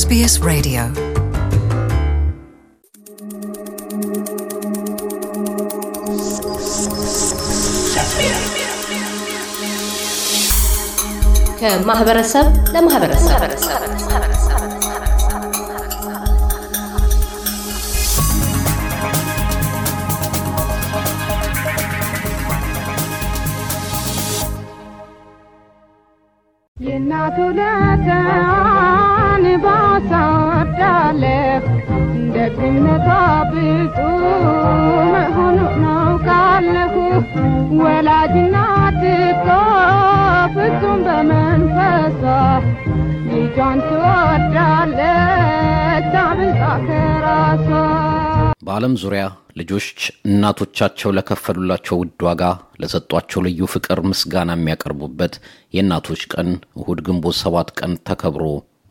SBS Radio. ከማህበረሰብ ለማህበረሰብ የእናቱ ለተዋን ደግነቷ ብዙ መሆኑን አውቃለሁ። ወላጅ እናት እኮ ፍጹም በመንፈሷ ልጇን ትወዳለች አብልጣ ከራሷ። በዓለም ዙሪያ ልጆች እናቶቻቸው ለከፈሉላቸው ውድ ዋጋ ለሰጧቸው ልዩ ፍቅር ምስጋና የሚያቀርቡበት የእናቶች ቀን እሁድ ግንቦት ሰባት ቀን ተከብሮ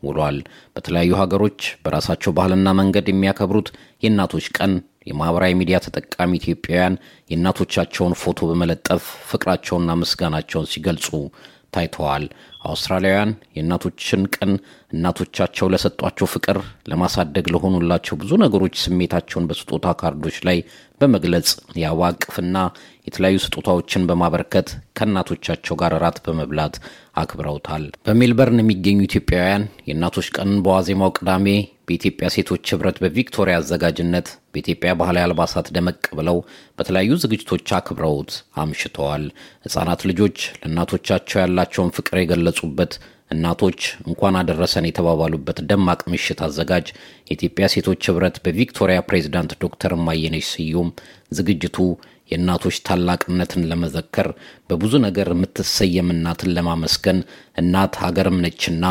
ውሏል። በተለያዩ ሀገሮች በራሳቸው ባህልና መንገድ የሚያከብሩት የእናቶች ቀን የማኅበራዊ ሚዲያ ተጠቃሚ ኢትዮጵያውያን የእናቶቻቸውን ፎቶ በመለጠፍ ፍቅራቸውንና ምስጋናቸውን ሲገልጹ ታይተዋል። አውስትራሊያውያን የእናቶችን ቀን እናቶቻቸው ለሰጧቸው ፍቅር ለማሳደግ ለሆኑላቸው ብዙ ነገሮች ስሜታቸውን በስጦታ ካርዶች ላይ በመግለጽ የአበባ እቅፍና የተለያዩ ስጦታዎችን በማበርከት ከእናቶቻቸው ጋር እራት በመብላት አክብረውታል። በሜልበርን የሚገኙ ኢትዮጵያውያን የእናቶች ቀንን በዋዜማው ቅዳሜ በኢትዮጵያ ሴቶች ህብረት በቪክቶሪያ አዘጋጅነት በኢትዮጵያ ባህላዊ አልባሳት ደመቅ ብለው በተለያዩ ዝግጅቶች አክብረውት አምሽተዋል። ሕፃናት ልጆች ለእናቶቻቸው ያላቸውን ፍቅር የገለጹበት እናቶች እንኳን አደረሰን የተባባሉበት ደማቅ ምሽት አዘጋጅ የኢትዮጵያ ሴቶች ህብረት በቪክቶሪያ ፕሬዚዳንት ዶክተር ማየነሽ ስዩም ዝግጅቱ የእናቶች ታላቅነትን ለመዘከር በብዙ ነገር የምትሰየም እናትን ለማመስገን እናት ሀገርም ነችና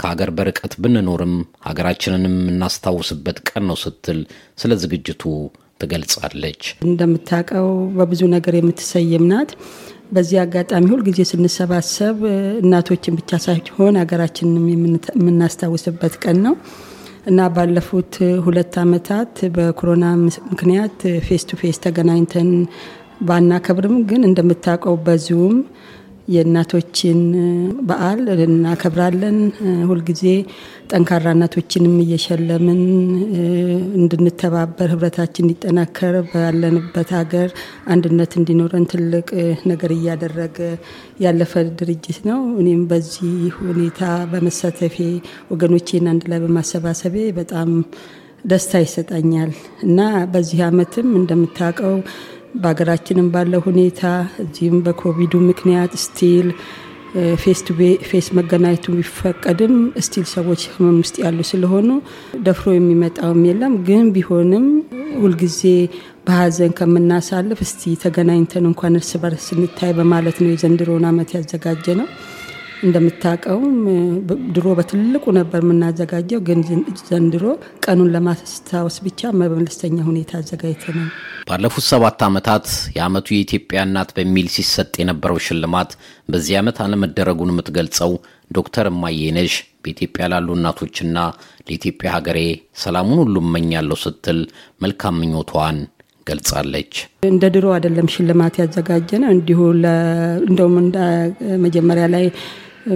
ከሀገር በርቀት ብንኖርም ሀገራችንንም የምናስታውስበት ቀን ነው ስትል ስለ ዝግጅቱ ትገልጻለች። እንደምታውቀው በብዙ ነገር የምትሰየም ናት። በዚህ አጋጣሚ ሁልጊዜ ስንሰባሰብ እናቶችን ብቻ ሳይሆን ሀገራችንንም የምናስታውስበት ቀን ነው እና ባለፉት ሁለት ዓመታት በኮሮና ምክንያት face to face ተገናኝተን ባናከብርም ግን እንደምታውቀው በዚሁም የእናቶችን በዓል እናከብራለን። ሁልጊዜ ጠንካራ እናቶችንም እየሸለምን እንድንተባበር፣ ህብረታችን እንዲጠናከር፣ ባለንበት ሀገር አንድነት እንዲኖረን ትልቅ ነገር እያደረገ ያለፈ ድርጅት ነው። እኔም በዚህ ሁኔታ በመሳተፌ ወገኖቼን አንድ ላይ በማሰባሰቤ በጣም ደስታ ይሰጠኛል እና በዚህ አመትም እንደምታውቀው በሀገራችንም ባለው ሁኔታ እዚህም በኮቪዱ ምክንያት still face to መገናኘቱ ቢፈቀድም still ሰዎች ህመም ውስጥ ያሉ ስለሆኑ ደፍሮ የሚመጣውም የለም። ግን ቢሆንም ሁልጊዜ በሀዘን ከምናሳልፍ እስቲ ተገናኝተን እንኳን እርስ በርስ ስንታይ በማለት ነው የዘንድሮውን አመት ያዘጋጀ ነው። እንደምታውቀውም ድሮ በትልቁ ነበር የምናዘጋጀው፣ ግን ዘንድሮ ቀኑን ለማስታወስ ብቻ በመለስተኛ ሁኔታ አዘጋጅተናል። ባለፉት ሰባት ዓመታት የዓመቱ የኢትዮጵያ እናት በሚል ሲሰጥ የነበረው ሽልማት በዚህ ዓመት አለመደረጉን የምትገልጸው ዶክተር እማየነሽ በኢትዮጵያ ላሉ እናቶችና ለኢትዮጵያ ሀገሬ ሰላሙን ሁሉ እመኛለሁ ስትል መልካም ምኞቷን ገልጻለች። እንደ ድሮ አይደለም ሽልማት ያዘጋጀነው። እንዲሁ እንደውም መጀመሪያ ላይ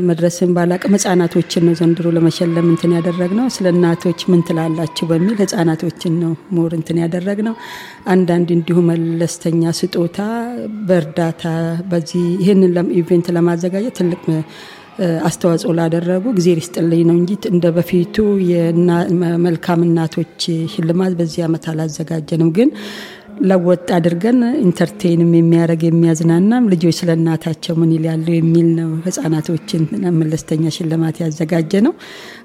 መድረሴን ባላውቅም ህጻናቶችን ነው ዘንድሮ ለመሸለም እንትን ያደረግነው። ስለ እናቶች ምን ትላላችሁ በሚል ህጻናቶችን ነው more እንትን ያደረግነው። አንዳንድ እንዲሁ መለስተኛ ስጦታ በእርዳታ በዚህ ይህንን event ለማዘጋጀት ትልቅ አስተዋጽኦ ላደረጉ እግዜር ይስጥልኝ ነው እንጂ እንደ በፊቱ መልካም እናቶች ሽልማት በዚህ ዓመት አላዘጋጀንም ግን ለወጥ አድርገን ኢንተርቴንም የሚያደርግ የሚያዝናናም ልጆች ስለ እናታቸው ምን ይላሉ የሚል ነው ህጻናቶችን መለስተኛ ሽልማት ያዘጋጀ ነው።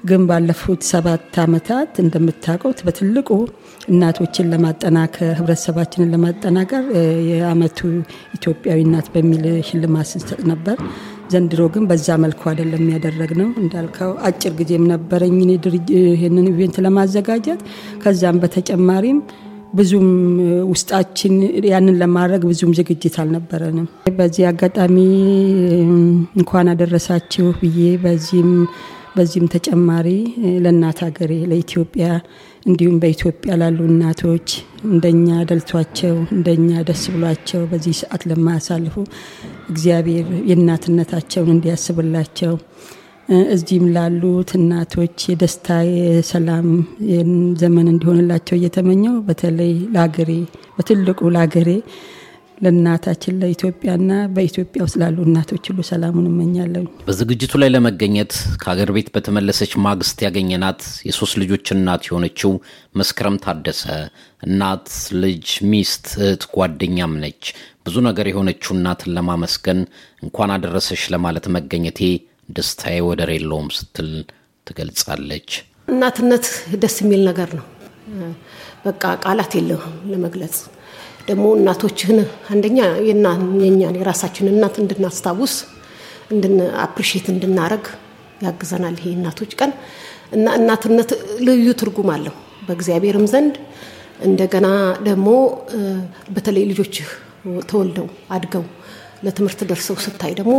ግን ባለፉት ሰባት ዓመታት እንደምታውቀው በትልቁ እናቶችን ለማጠናከር ህብረተሰባችንን ለማጠናከር የአመቱ ኢትዮጵያዊ እናት በሚል ሽልማት ስንሰጥ ነበር። ዘንድሮ ግን በዛ መልኩ አይደለም ያደረግ ነው። እንዳልከው አጭር ጊዜም ነበረኝ ይህንን ኢቬንት ለማዘጋጀት ከዛም በተጨማሪም ብዙም ውስጣችን ያንን ለማድረግ ብዙም ዝግጅት አልነበረንም። በዚህ አጋጣሚ እንኳን አደረሳችሁ ብዬ በዚህም በዚህም ተጨማሪ ለእናት ሀገሬ ለኢትዮጵያ እንዲሁም በኢትዮጵያ ላሉ እናቶች እንደኛ ደልቷቸው እንደኛ ደስ ብሏቸው በዚህ ሰዓት ለማያሳልፉ እግዚአብሔር የእናትነታቸውን እንዲያስብላቸው እዚህም ላሉት እናቶች የደስታ የሰላም ዘመን እንዲሆንላቸው እየተመኘው በተለይ ለሀገሬ በትልቁ ለሀገሬ ለእናታችን ለኢትዮጵያና በኢትዮጵያ ውስጥ ላሉ እናቶች ሁሉ ሰላሙን እመኛለሁ። በዝግጅቱ ላይ ለመገኘት ከአገር ቤት በተመለሰች ማግስት ያገኘናት የሶስት ልጆች እናት የሆነችው መስከረም ታደሰ እናት፣ ልጅ፣ ሚስት፣ እህት፣ ጓደኛም ነች። ብዙ ነገር የሆነችው እናትን ለማመስገን እንኳን አደረሰሽ ለማለት መገኘቴ ደስታዬ ወደር የለውም ስትል ትገልጻለች። እናትነት ደስ የሚል ነገር ነው። በቃ ቃላት የለውም ለመግለጽ ደግሞ እናቶችህን አንደኛ የኛን የራሳችን እናት እንድናስታውስ እንድን እንድናረግ ያግዘናል። ይሄ እናቶች ቀን እና እናትነት ልዩ ትርጉም አለው በእግዚአብሔርም ዘንድ እንደገና ደግሞ በተለይ ልጆችህ ተወልደው አድገው ለትምህርት ደርሰው ስታይ ደግሞ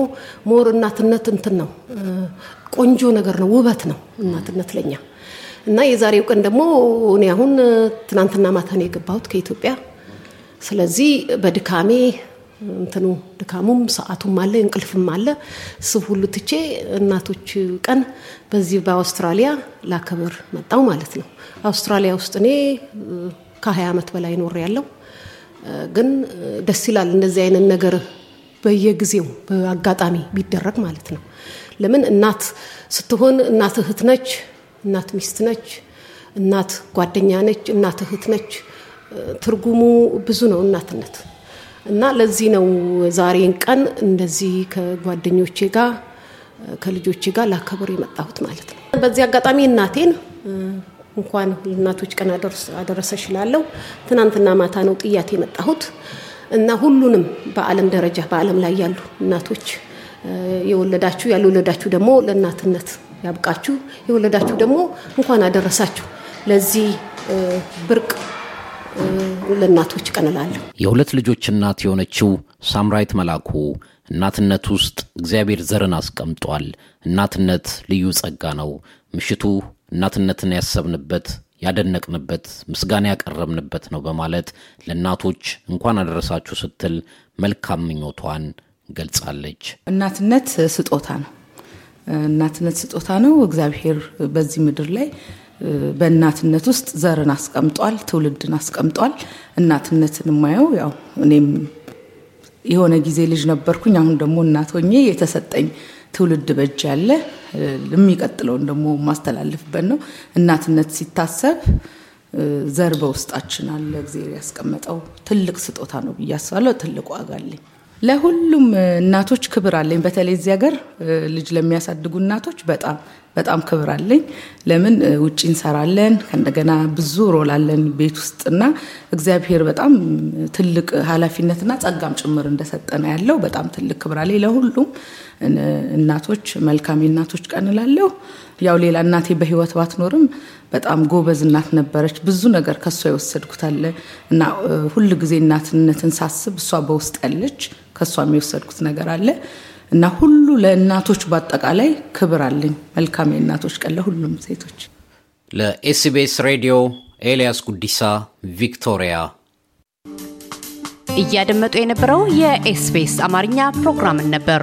more እናትነት እንትን ነው፣ ቆንጆ ነገር ነው፣ ውበት ነው እናትነት ለኛ እና የዛሬው ቀን ደግሞ እኔ አሁን ትናንትና ማታ ነው የገባሁት ከኢትዮጵያ። ስለዚህ በድካሜ እንትኑ ድካሙም ሰዓቱም አለ እንቅልፍም አለ። ስብ ሁሉ ትቼ እናቶች ቀን በዚህ በአውስትራሊያ ላከብር መጣው ማለት ነው። አውስትራሊያ ውስጥ እኔ ከ20 ዓመት በላይ ኖር ያለው ግን ደስ ይላል እንደዚህ አይነት ነገር በየጊዜው በአጋጣሚ ቢደረግ ማለት ነው። ለምን እናት ስትሆን እናት እህት ነች፣ እናት ሚስት ነች፣ እናት ጓደኛ ነች፣ እናት እህት ነች። ትርጉሙ ብዙ ነው እናትነት እና ለዚህ ነው ዛሬን ቀን እንደዚህ ከጓደኞቼ ጋር ከልጆቼ ጋር ላከብር የመጣሁት ማለት ነው። በዚህ አጋጣሚ እናቴን እንኳን ለእናቶች ቀን አደረሰሽ እላለሁ። ትናንትና ማታ ነው ጥያት የመጣሁት እና ሁሉንም በዓለም ደረጃ በዓለም ላይ ያሉ እናቶች የወለዳችሁ ያልወለዳችሁ ደግሞ ለእናትነት ያብቃችሁ፣ የወለዳችሁ ደግሞ እንኳን አደረሳችሁ ለዚህ ብርቅ ለእናቶች ቀን እላለሁ። የሁለት ልጆች እናት የሆነችው ሳምራይት መላኩ እናትነት ውስጥ እግዚአብሔር ዘርን አስቀምጧል። እናትነት ልዩ ጸጋ ነው። ምሽቱ እናትነትን ያሰብንበት ያደነቅንበት ምስጋና ያቀረብንበት ነው በማለት ለእናቶች እንኳን አደረሳችሁ ስትል መልካም ምኞቷን ገልጻለች። እናትነት ስጦታ ነው። እናትነት ስጦታ ነው። እግዚአብሔር በዚህ ምድር ላይ በእናትነት ውስጥ ዘርን አስቀምጧል፣ ትውልድን አስቀምጧል። እናትነትን የማየው ያው እኔም የሆነ ጊዜ ልጅ ነበርኩኝ። አሁን ደግሞ እናት ሆኜ የተሰጠኝ ትውልድ በእጅ ያለ የሚቀጥለውን ደግሞ ማስተላልፍበት ነው። እናትነት ሲታሰብ ዘር በውስጣችን አለ። እግዚአብሔር ያስቀመጠው ትልቅ ስጦታ ነው ብዬ አስባለሁ። ትልቅ ዋጋ አለኝ። ለሁሉም እናቶች ክብር አለኝ። በተለይ እዚህ ሀገር ልጅ ለሚያሳድጉ እናቶች በጣም በጣም ክብር አለኝ። ለምን ውጭ እንሰራለን፣ ከእንደገና ብዙ ሮል አለን ቤት ውስጥና እግዚአብሔር በጣም ትልቅ ኃላፊነትና ጸጋም ጭምር እንደሰጠነ ያለው በጣም ትልቅ ክብር አለኝ። ለሁሉም እናቶች መልካም የእናቶች ቀን እላለሁ። ያው ሌላ እናቴ በህይወት ባትኖርም በጣም ጎበዝ እናት ነበረች። ብዙ ነገር ከእሷ የወሰድኩት አለ እና ሁል ጊዜ እናትነትን ሳስብ እሷ በውስጥ ያለች ከእሷም የወሰድኩት ነገር አለ እና ሁሉ ለእናቶች በአጠቃላይ ክብር አለኝ። መልካም የእናቶች ቀን ለሁሉም ሴቶች። ለኤስቢኤስ ሬዲዮ ኤልያስ ጉዲሳ ቪክቶሪያ። እያደመጡ የነበረው የኤስቢኤስ አማርኛ ፕሮግራምን ነበር።